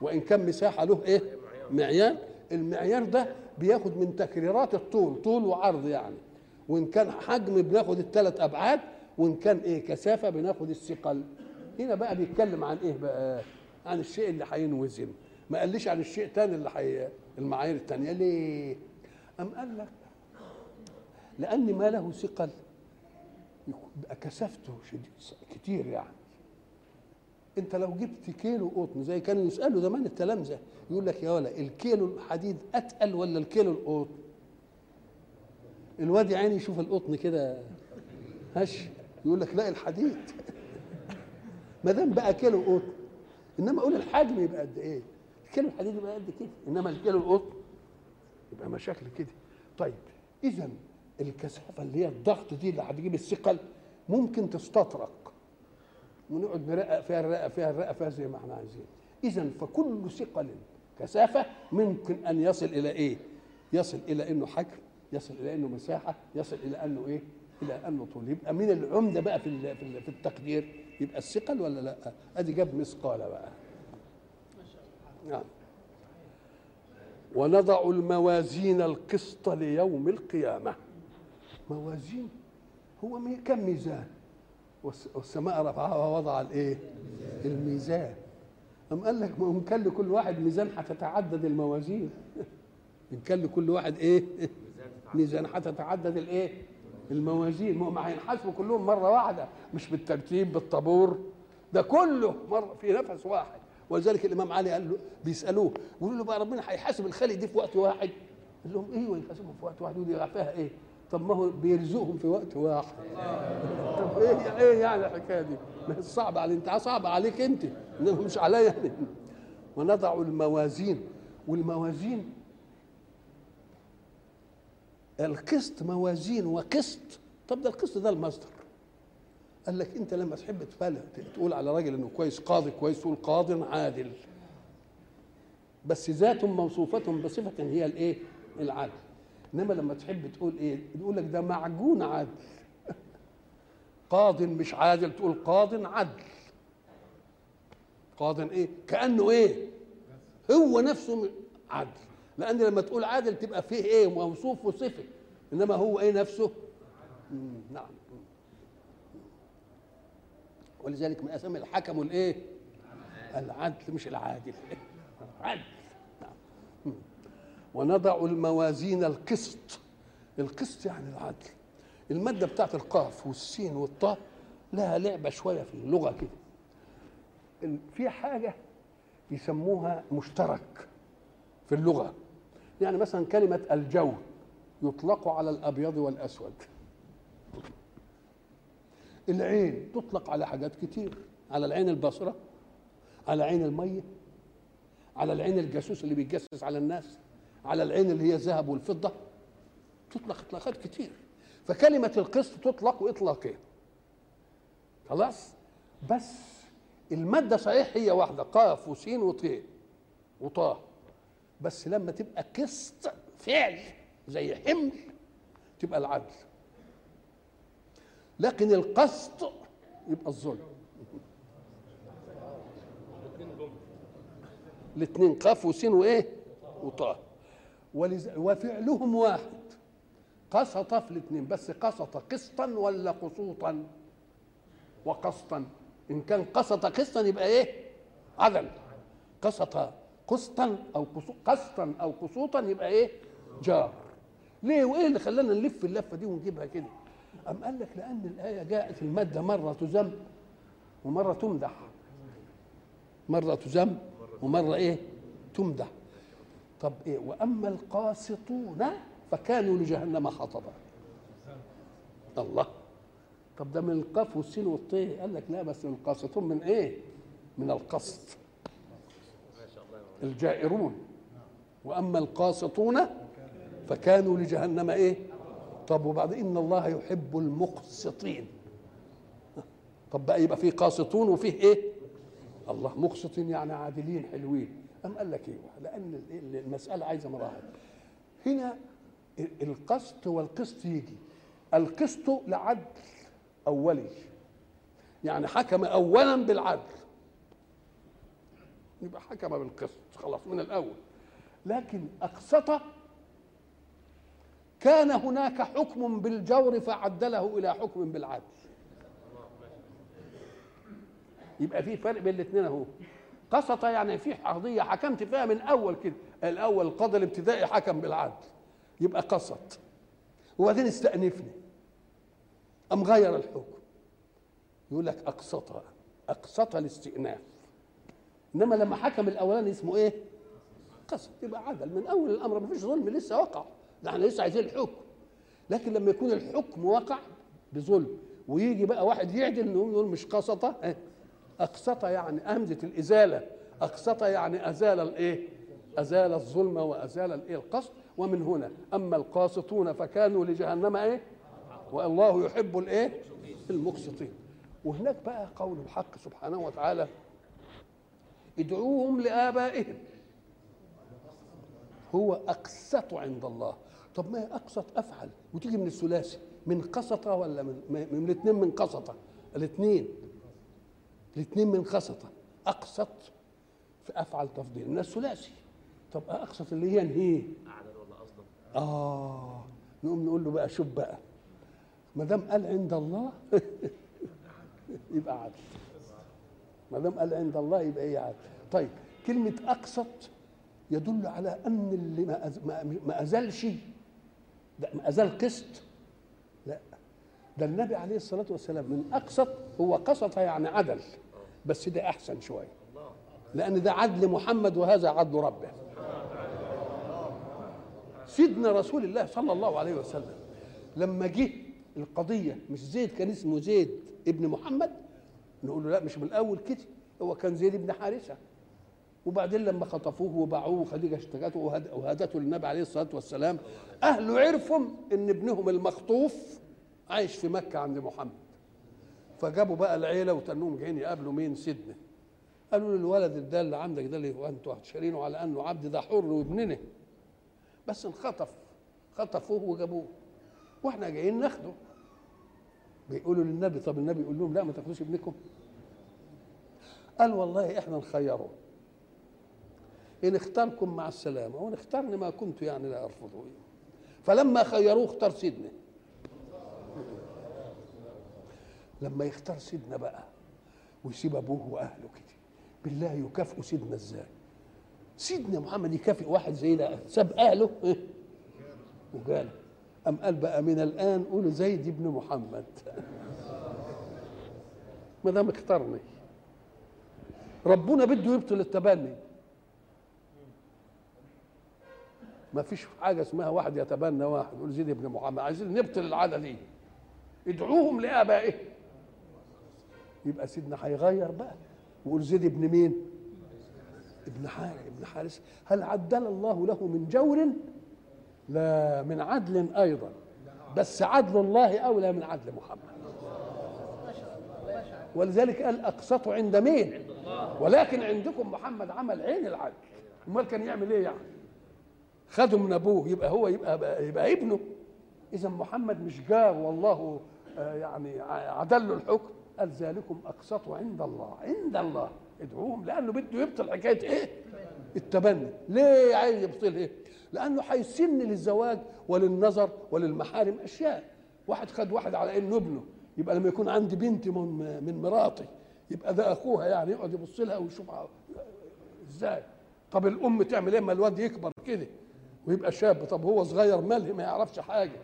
وإن كان مساحة له إيه؟ معيار. المعيار ده بياخد من تكريرات الطول طول وعرض يعني. وإن كان حجم بناخد الثلاث أبعاد وإن كان إيه؟ كثافة بناخد الثقل. هنا بقى بيتكلم عن إيه بقى؟ عن الشيء اللي هينوزن ما قاليش عن الشيء تاني اللي حي... المعايير التانية. ليه؟ أم قال لك لأن ما له ثقل. كثافته شديد كتير يعني. أنت لو جبت كيلو قطن زي كانوا يسألوا زمان التلامذة يقول لك يا ولا الكيلو الحديد أتقل ولا الكيلو القطن؟ الواد عيني يشوف القطن كده هش يقول لك لا الحديد. ما دام بقى كيلو قطن إنما أقول الحجم يبقى قد إيه؟ الكيلو الحديد يبقى قد كده إنما الكيلو القطن يبقى مشاكل كده. طيب إذا الكثافة اللي هي الضغط دي اللي هتجيب الثقل ممكن تستطرق. ونقعد نرقق فيها الرقه فيها الرقه فيها زي ما إحنا عايزين. إذا فكل ثقل كثافة ممكن أن يصل إلى إيه؟ يصل إلى إنه حجم يصل إلى إنه مساحة يصل إلى أنه إيه؟ إلى أنه طول. يبقى من العمدة بقى في في التقدير. يبقى الثقل ولا لا؟ ادي جاب مثقال بقى. نعم. ونضع الموازين القسط ليوم القيامة. موازين؟ هو كم ميزان؟ والس- والسماء رفعها ووضع الإيه؟ الميزان. أم قال لك ما إن كان لكل واحد ميزان هتتعدد الموازين. إن كان لكل واحد إيه؟ [LAUGHS] ميزان هتتعدد الإيه؟ الموازين. ما هينحاسبوا كلهم مرة واحدة. مش بالترتيب بالطابور. ده كله مرة في نفس واحد. ولذلك الإمام علي قال له بيسألوه بيقولوا له بقى ربنا هيحاسب الخلق دي في وقت واحد. قال لهم أيوه يحاسبهم في وقت واحد؟ لي فيها إيه؟ طب ما هو بيرزقهم في وقت واحد. [LAUGHS] طب إيه إيه يعني الحكاية دي؟ ما هي صعبة عليك أنت صعبه عليك أنت. مش عليا يعني ونضع الموازين. والموازين القسط موازين وقسط طب ده القسط ده المصدر قال لك انت لما تحب تفعل تقول على راجل انه كويس قاضي كويس تقول قاض عادل بس ذات موصوفة بصفة هي الايه؟ العدل انما لما تحب تقول إيه؟ يقول لك ده معجون عدل [LAUGHS] قاض مش عادل تقول قاض عدل قاض إيه؟ كأنه إيه؟ هو نفسه عدل لأن لما تقول عادل تبقى فيه إيه؟ موصوف وصفة انما هو إيه نفسه؟ نعم ولذلك من اسامي الحكم الايه؟ العدل مش العادل [LAUGHS] عدل نعم. ونضع الموازين القسط القسط يعني العدل المادة بتاعت القاف والسين والطاء لها لعبة شوية في اللغة كده في حاجة يسموها مشترك في اللغة يعني مثلا كلمة الجو يطلق على الأبيض والأسود. العين تطلق على حاجات كتير على العين البصرة على عين المية على العين الجاسوس اللي بيتجسس على الناس على العين اللي هي الذهب والفضة. تطلق إطلاقات كتير. فكلمة القسط تطلق اطلاقين خلاص؟ بس المادة صحيح هي واحدة قاف وسين وطين وطاء. بس لما تبقى قسط فعل زي حمل تبقى العدل. لكن القسط يبقى الظلم. الاثنين قاف وسين وإيه؟ وطاء. وفعلهم واحد. قسط في الاثنين بس قسط قسطا ولا قسوطا؟ وقسطا. إن كان قسط قسطا يبقى إيه؟ عدل. قسط قسطا أو قسطا أو قسوطا يبقى إيه؟ جار. ليه؟ وإيه اللي خلانا نلف اللفة دي ونجيبها كده؟ أم قال لك لأن الآية جاءت المادة مرة تذم ومرة تمدح. مرة تذم ومرة إيه؟ تمدح. طب إيه؟ وأما القاسطون فكانوا لجهنم حطبا. الله. طب ده من القاف والسين والطيه قال لك لا بس القاسطون من إيه؟ من القسط. الجائرون. وأما القاسطون فكانوا لجهنم إيه؟ طب وبعدين إن الله يحب المقسطين. طب بقى يبقى فيه قاسطون وفيه إيه؟ الله. مقسطين يعني عادلين حلوين. أم قال لك إيه؟ لأن المسألة عايزة مراحل. هنا القسط والقسط يجي. القسط لعدل أولي. يعني حكم اولا بالعدل. يبقى حكم بالقسط خلاص من الأول. لكن أقسط كان هناك حكم بالجور فعدله إلى حكم بالعدل. يبقى في فرق بين الاثنين أهو. قسط يعني في قضية حكمت فيها من اول كده. الأول القاضي الابتدائي حكم بالعدل. يبقى قسط. وبعدين استأنفني. أم غير الحكم. يقول لك أقسط أقسط الاستئناف. إنما لما حكم الأولاني اسمه إيه؟ قسط يبقى عدل من أول الأمر ما فيش ظلم لسه وقع ده إحنا لسه عايزين الحكم لكن لما يكون الحكم وقع بظلم ويجي بقى واحد يعدل نقول مش قسط أقسط يعني همزة الإزالة أقسط يعني أزال الإيه؟ أزال الظلم وأزال الإيه؟ القسط ومن هنا أما القاسطون فكانوا لجهنم إيه؟ والله يحب الإيه؟ المقسطين وهناك بقى قول الحق سبحانه وتعالى ادعوهم لآبائهم. هو أقسط عند الله. طب ما هي أقسط؟ أفعل. وتيجي من الثلاثي من قسطة ولا من من الاثنين من قسطة الاثنين. الاثنين من قسطة أقسط في أفعل تفضيل. من الثلاثي. طب أقسط اللي هي نهيه اعدل ولا أصلا آه. نقوم نقول له بقى شوف بقى. ما دام قال عند الله [LAUGHS] يبقى عدل. ما دام قال عند الله يبقى إيه عدل طيب كلمة أقسط يدل على أن اللي ما ما- أزالش ده ما أزال قسط. لا. ده النبي عليه الصلاة والسلام من أقسط هو قسط يعني عدل. بس ده أحسن شوية. لأن ده عدل محمد وهذا عدل ربه. سيدنا رسول الله صلى الله عليه وسلم لما جه القضية مش زيد كان اسمه زيد ابن محمد نقول له لا مش من الأول كده هو كان زيد ابن حارثة. وبعدين لما خطفوه وباعوه وخديجة اشتكته وهد- وهدته للنبي عليه الصلاة والسلام. اهله عرفوا إن ابنهم المخطوف عايش في مكة عند محمد. فجابوا بقى العيلة وتنهم جايين يقابلوا مين؟ سيدنا. قالوا له الولد ده اللي عندك ده اللي أنتوا شارينه على أنه عبد ده حر وابننا. بس انخطف خطفوه وجابوه. وإحنا جايين ناخده. بيقولوا للنبي طب النبي يقول لهم لا ما تاخدوش ابنكم. قال والله إحنا نخيره إن اختاركم مع السلامة وإن اختارني ما كنت يعني لا ارفضه فلما خيروه اختار سيدنا. لما يختار سيدنا بقى ويسيب أبوه وأهله كده بالله يكافئوا سيدنا إزاي؟ سيدنا محمد يكافئ واحد زي ده ساب أهله إيه؟ أم قال بقى من الآن قولوا زيد بن محمد؟ ما دام اختارني ربنا بده يبطل التبني. ما فيش حاجة اسمها واحد يتبنى واحد يقول زيد بن محمد. عايزين نبطل العادة دي. ادعوهم لآبائهم يبقى سيدنا هيغير بقى. ويقول زيد بن مين؟ ابن حارث. ابن حارث. هل عدل الله له من جور؟ لا من عدل أيضا. بس عدل الله أولى من عدل محمد. ولذلك قال أقسط عند مين؟ ولكن عندكم محمد عمل عين العدل. أمال كان يعمل إيه يعني؟ خده من ابوه يبقى هو يبقى يبقى ابنه. اذا محمد مش جار والله آه، يعني عدل له الحكم. قال ذلكم أقسط عند الله. عند الله. ادعوهم لأنه بده يبطل حكاية إيه؟ التبني. ليه عايز يبطل إيه؟ لأنه هيسن للزواج وللنظر وللمحارم أشياء. واحد خد واحد على إنه ابنه. يبقى لما يكون عندي بنت من من مراتي يبقى ده أخوها يعني يقعد يبص لها ويشوفها إزاي؟ طب الأم تعمل إيه؟ اما الواد يكبر كده. ويبقى شاب. طب هو صغير ملهي ما يعرفش حاجة.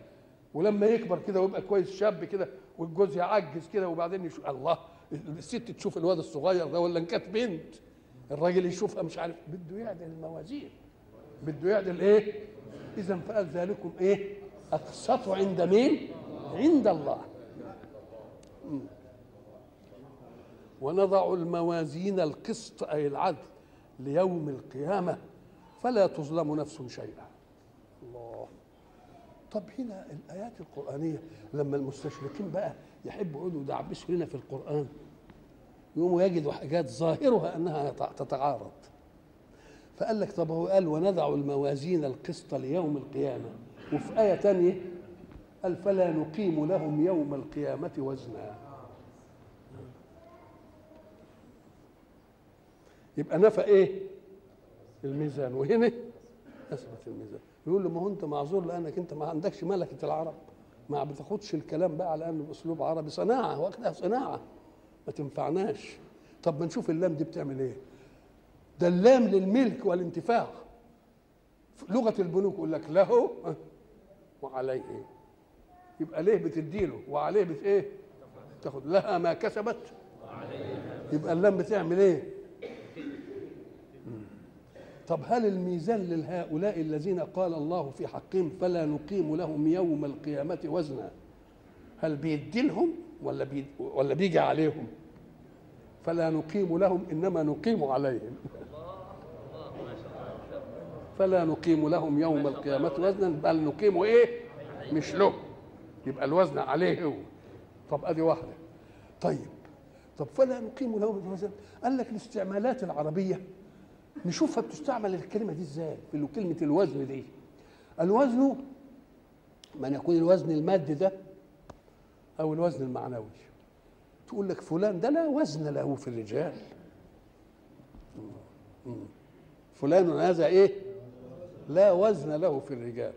ولما يكبر كده ويبقى كويس شاب كده والجوز يعجز كده وبعدين يشوف الله الست تشوف الواد الصغير ده ولا إن كانت بنت. الراجل يشوفها مش عارف بده يعدل الموازين. بده يعدل إيه؟ اذا فقال ذلكم إيه؟ اقسطوا عند مين؟ عند الله. ونضع الموازين القسط أي العدل ليوم القيامة فلا تظلم نفس شيئا. الله. طب هنا الآيات القرآنية لما المستشرقين بقى يحبوا يقولوا يدعبسوا لنا في القرآن يقوموا يجدوا حاجات ظاهرها أنها تتعارض. فقال لك طب هو قال وندع الموازين القسط ليوم القيامة وفي آية ثانية قال فلا نقيم لهم يوم القيامة وزنا. يبقى نفى إيه؟ الميزان. وهنا اثبت الميزان. يقول له ما هو أنت معذور لأنك أنت ما عندكش ملكة العرب. ما بتاخدش الكلام بقى على انه بأسلوب عربي صناعة. واخدها صناعة. ما تنفعناش. طب ما نشوف اللام دي بتعمل إيه؟ ده اللام للملك والانتفاع لغة البنوك يقول لك له وعليه. يبقى ليه بتديله؟ وعليه بت إيه؟ تاخد. لها ما كسبت. يبقى اللام بتعمل إيه؟ طب هل الميزان لهؤلاء الذين قال الله في حقهم فلا نقيم لهم يوم القيامة وزنا؟ هل بيدي لهم ولا بي ولا بيجي عليهم؟ فلا نقيم لهم إنما نقيم عليهم. فلا نقيم لهم يوم القيامة وزنا بل نقيم إيه؟ مش له. يبقى الوزن عليه هو. طب أدي واحدة. طيب طب فلا نقيم لهم وزنا قال لك الاستعمالات العربية نشوفها بتستعمل الكلمة دي إزاي؟ في كلمة الوزن دي. الوزن من يكون الوزن المادي ده أو الوزن المعنوي. تقول لك فلان ده لا وزن له في الرجال. فلان هذا إيه؟ لا وزن له في الرجال.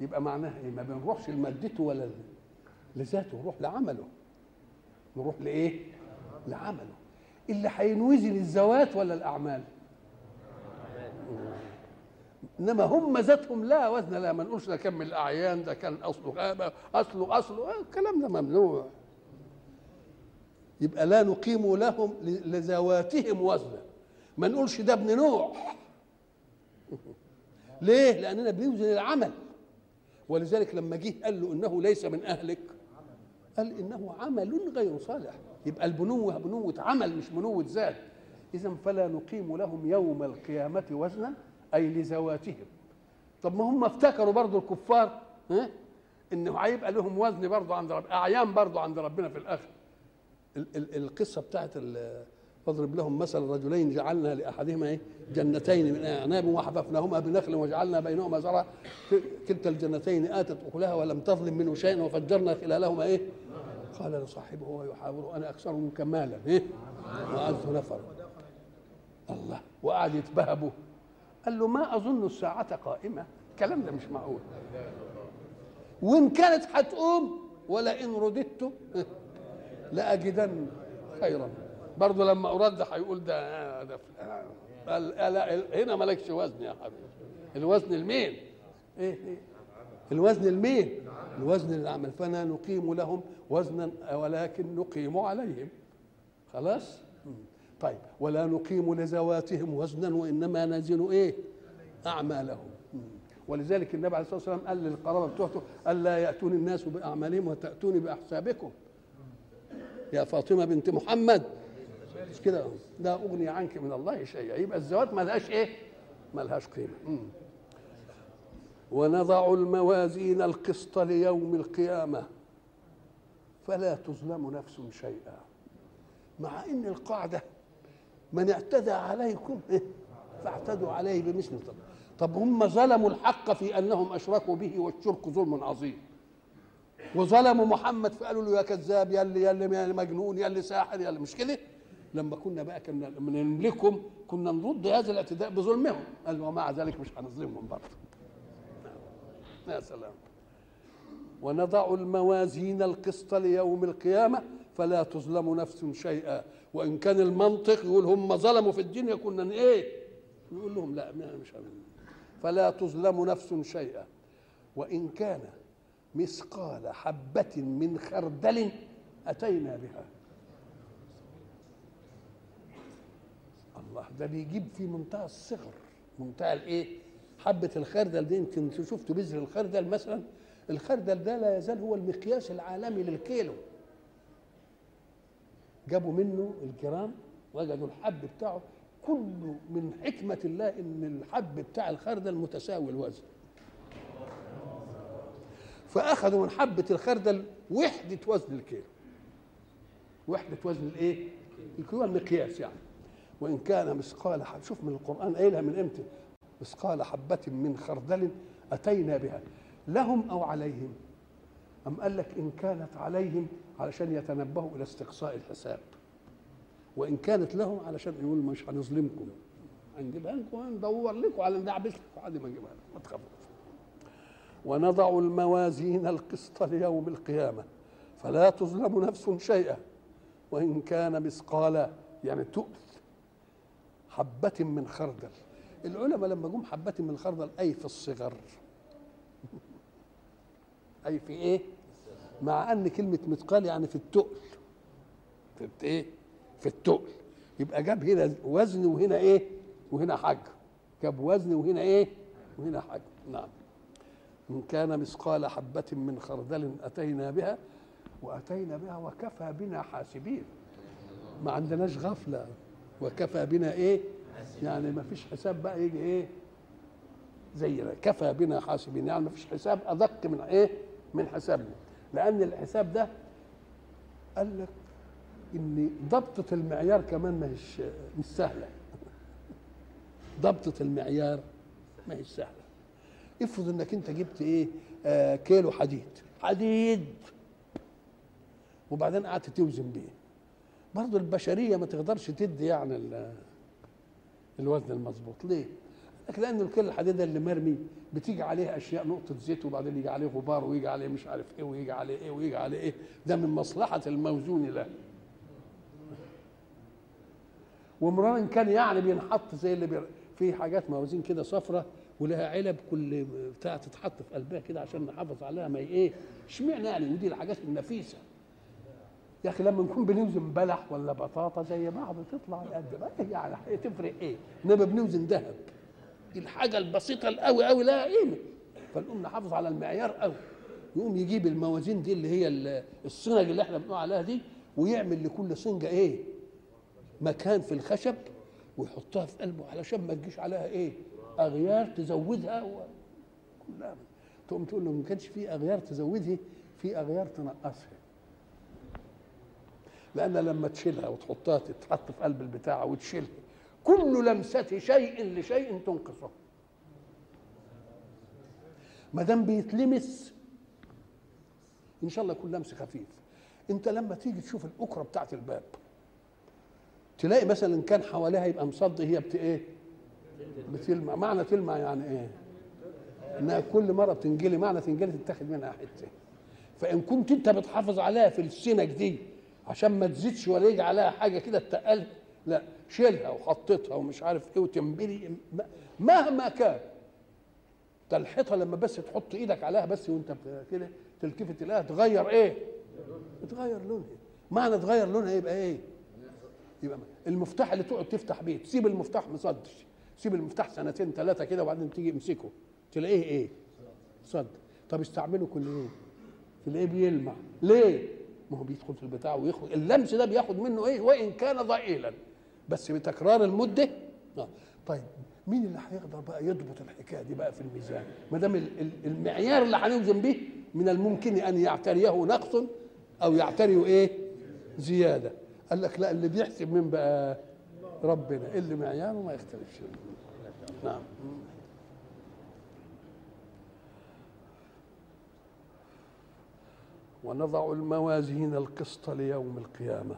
يبقى معناها إيه؟ ما بنروحش لمادته ولا لذاته نروح لعمله. نروح لإيه؟ لعمله. اللي هينوزن الذوات ولا الأعمال؟ إنما هم ذاتهم لا وزن لا ما نقولش ده كان من الأعيان ده كان اصله غابة اصله اصله الكلام ده ممنوع. يبقى لا نقيم لهم لذواتهم وزنا. ما نقولش ده ابن نوح. ليه؟ لأننا بنوزن العمل. ولذلك لما جه قال له إنه ليس من أهلك قال إنه عمل غير صالح. يبقى البنوة بنوة عمل مش بنوة ذات. إذا فلا نقيم لهم يوم القيامة وزنا أي لذواتهم طب ما هم افتكروا برضو الكفار ها؟ إنه هيبقى لهم وزن برضو عند رب أعيان برضو عند ربنا في الآخر. ال- ال- القصة بتاعت ال- واضرب لهم مثل رجلين جعلنا لأحدهما إيه؟ جنتين من أعناب وحففناهما بنخل وجعلنا بينهما زرعا. كلتا الجنتين آتت أكلها ولم تظلم منه شيئا وفجرنا خلالهما إيه؟ قال لصاحبه وهو يحاوره أنا أكثر منك مالا إيه؟ واعز نفرا الله. وقعد يتبهبه. قال له ما أظن الساعة قائمة؟ الكلام ده مش معقول. وإن كانت هتقوم ولئن رددت لأجدن خيرا. برضه لما ارد هيقول ده ده قال لا هنا مالكش وزن يا حبيبي. الوزن المين إيه إيه. الوزن المين الوزن العمل فلا نقيم لهم وزنا ولكن نقيم عليهم. خلاص؟ طيب. ولا نقيم لذواتهم وزنا وإنما نزن إيه؟ أعمالهم. ولذلك النبي عليه الصلاة والسلام قال للقرابة بتوعته ألا يأتوني الناس بأعمالهم وتأتوني بأحسابكم. يا فاطمة بنت محمد مش كده لا أغني عنك من الله شيئا. يبقى الزواج ما لهاش إيه؟ ما لهاش قيمة. مم. ونضع الموازين القسط ليوم القيامة. فلا تظلم نفس شيئا. مع إن القاعدة من اعتدى عليكم فاعتدوا عليه بمثل طب طب هم ظلموا الحق في أنهم أشركوا به والشرك ظلم عظيم. وظلموا محمد فقالوا له يا كذاب يا اللي يا اللي مجنون يا اللي ساحر يا اللي مش كده؟ لما كنا بقى كنا نملكهم كنا نرد هذا الاعتداء بظلمهم. قال ومع ذلك مش هنظلمهم برضه. يا سلام. ونضع الموازين القسط ليوم القيامة فلا تظلم نفس شيئا. وإن كان المنطق يقول هم ظلموا في الدنيا كنا إيه؟ نقول لهم لا مش هنظلم فلا تظلم نفس شيئا. وإن كان مثقال حبة من خردل أتينا بها. الله. ده بيجيب في منتهى الصغر منتهى الإيه؟ حبة الخردل دي. يمكن شفتوا بذر الخردل مثلا. الخردل ده لا يزال هو المقياس العالمي للكيلو. جابوا منه الجرام وجدوا الحب بتاعه كله من حكمة الله إن الحب بتاع الخردل متساوي الوزن. فأخذوا من حبة الخردل وحدة وزن الكيلو. وحدة وزن الإيه؟ الكيلو. المقياس يعني. وإن كان مثقال حب شوف من القرآن قايلها من إمتى؟ مثقال حبة من خردل أتينا بها. لهم أو عليهم؟ أم قال لك إن كانت عليهم علشان يتنبهوا إلى استقصاء الحساب. وإن كانت لهم علشان يقول مش هنظلمكم. هنجيبها لكم هندور لكم على ندعبس لكم عادي ما نجيبها لكم ما تخافوش. ونضع الموازين القسط ليوم القيامة. فلا تظلم نفس شيئا. وإن كان مثقال يعني تؤث حبة من خردل. العلماء لما جم حبة من الخردل أي في الصغر. [LAUGHS] أي في إيه؟ مع أن كلمة مثقال يعني في التقل. في إيه؟ في التقل. يبقى جاب هنا وزن وهنا إيه؟ وهنا حجم جاب وزن وهنا إيه؟ وهنا حجم نعم. إن كان مثقال حبة من خردل أتينا بها وأتينا بها وكفى بنا حاسبين. ما عندناش غفلة. وكفى بنا إيه؟ يعني ما فيش حساب بقى يجي إيه؟ زينا. كفى بنا حاسبين. يعني ما فيش حساب أدق من إيه؟ من حسابنا. لأن الحساب ده قال لك إن ضبطة المعيار كمان ما هيش مش سهلة. ضبطة المعيار ما هيش سهلة. افرض إنك أنت جبت إيه؟ آه كيلو حديد. حديد. وبعدين قعدت توزن بيه. برضه البشرية ما تقدرش تدي يعني الوزن المظبوط. ليه؟ لك لأن الكيلو الحديد اللي مرمي بتيجي عليه أشياء نقطة زيت وبعدين يجي عليه غبار ويجي عليه مش عارف إيه ويجي عليه إيه ويجي عليه إيه. ده من مصلحة الموزون له. ومران كان يعني بينحط زي اللي بي... في حاجات موازين كده صفرة ولها علب كل بتاع تتحط في قلبها كده عشان نحافظ عليها ما إيه؟ إشمعنى يعني؟ ودي الحاجات النفيسة. يا أخي لما نكون بنوزن بلح ولا بطاطا زي بعض تطلع قد ما يعني تفرق إيه؟ انما بنوزن ذهب. الحاجة البسيطة القوي قوي لها قيمة. فنقوم نحافظ على المعيار قوي يقوم يجيب الموازين دي اللي هي الصنج اللي إحنا بنقول عليها دي ويعمل لكل صنجه إيه؟ مكان في الخشب ويحطها في قلبه علشان ما تجيش عليها إيه؟ أغيار تزودها و... كلها. تقوم تقول له ما كانش في أغيار تزودها في أغيار تنقصها. لأن لما تشيلها وتحطها تتحط في قلب البتاع وتشيلها كل لمسة شيء لشيء تنقصه. ما دام بيتلمس إن شاء الله يكون لمس خفيف. أنت لما تيجي تشوف الأكرة بتاعت الباب تلاقي مثلا كان حواليها يبقى مصدي هي بت إيه؟ بتلمع. معنى تلمع يعني إيه؟ إنها كل مرة بتنجلي معنى تنجلي تتاخد منها حتة. فإن كنت أنت بتحافظ عليها في السنج دي عشان ما تزيدش ولا يجي عليها حاجة كده تقل لا شيلها وحطيتها ومش عارف إيه وتنبلي. مهما كان. الحيطة لما بس تحط إيدك عليها بس وانت كده تلتفت تلاقيها تغير إيه؟ تغير لونها. معنى تغير لونها يبقى إيه؟ يبقى المفتاح اللي تقعد تفتح بيه. تسيب المفتاح مصدش. سيب المفتاح سنتين ثلاثة كده وبعدين تيجي امسكه. تلاقيه إيه؟ صد. طب استعمله كل يوم. تلاقيه بيلمع. ليه؟ ما هو بيدخل في البتاع ويخرج. اللمس ده بياخد منه إيه؟ وإن كان ضئيلا. بس بتكرار المدة. آه. طيب مين اللي هيقدر بقى يضبط الحكاية دي بقى في الميزان؟ ما دام المعيار اللي هنوزن به من الممكن أن يعتريه نقص أو يعتريه إيه؟ زيادة. قال لك لا اللي بيحسب من بقى ربنا. اللي معياره ما يختلفش. نعم. ونضع الموازين القسط ليوم القيامة.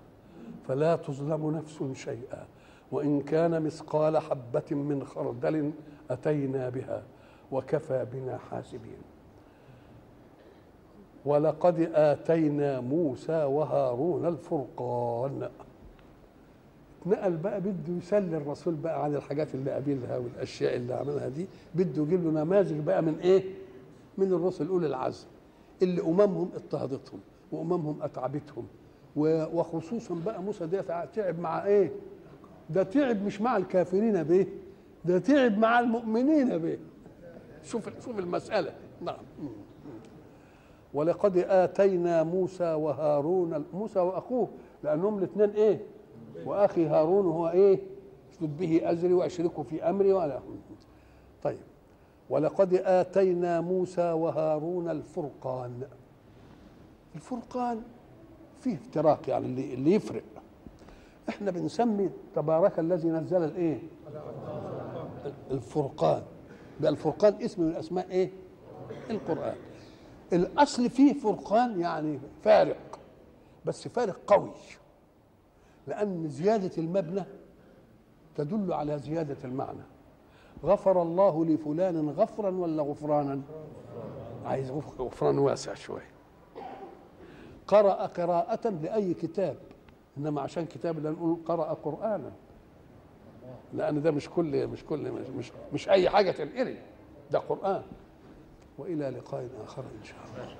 فلا تظلم نفس شيئا. وإن كان مثقال حبة من خردل أتينا بها وكفى بنا حاسبين. ولقد آتينا موسى وهارون الفرقان. نقل بقى بده يسلي الرسول بقى عن الحاجات اللي قابلها والأشياء اللي عملها دي. بده يجيب له نماذج بقى من إيه؟ من الرسل أولي العزم. اللي أممهم اضطهدتهم وأممهم أتعبتهم وخصوصا بقى موسى ده تعب مع إيه؟ ده تعب مش مع الكافرين به ده تعب مع المؤمنين به شوف شوف المسألة. نعم. ولقد آتينا موسى وهارون موسى وأخوه لأنهم الاثنين إيه؟ وأخي هارون هو إيه؟ اشدد به أزري وأشركه في أمري ولا طيب ولقد آتينا موسى وهارون الفرقان. الفرقان فيه افتراق يعني اللي, اللي يفرق. إحنا بنسمي تبارك الذي نزل الإيه؟ الفرقان. ده الفرقان اسم من أسماء إيه؟ القرآن. الأصل فيه فرقان يعني فارق بس فارق قوي لأن زيادة المبنى تدل على زيادة المعنى. غفر الله لفلان غفرا ولا غفرانا؟ عايز غفران واسع شوية قرأ قراءة لأي كتاب. إنما عشان كتاب ده نقول قرأ قرآنا. لأن ده مش كل مش كل مش مش, مش أي حاجة تنقري. ده قرآن. وإلى لقاء آخر إن شاء الله.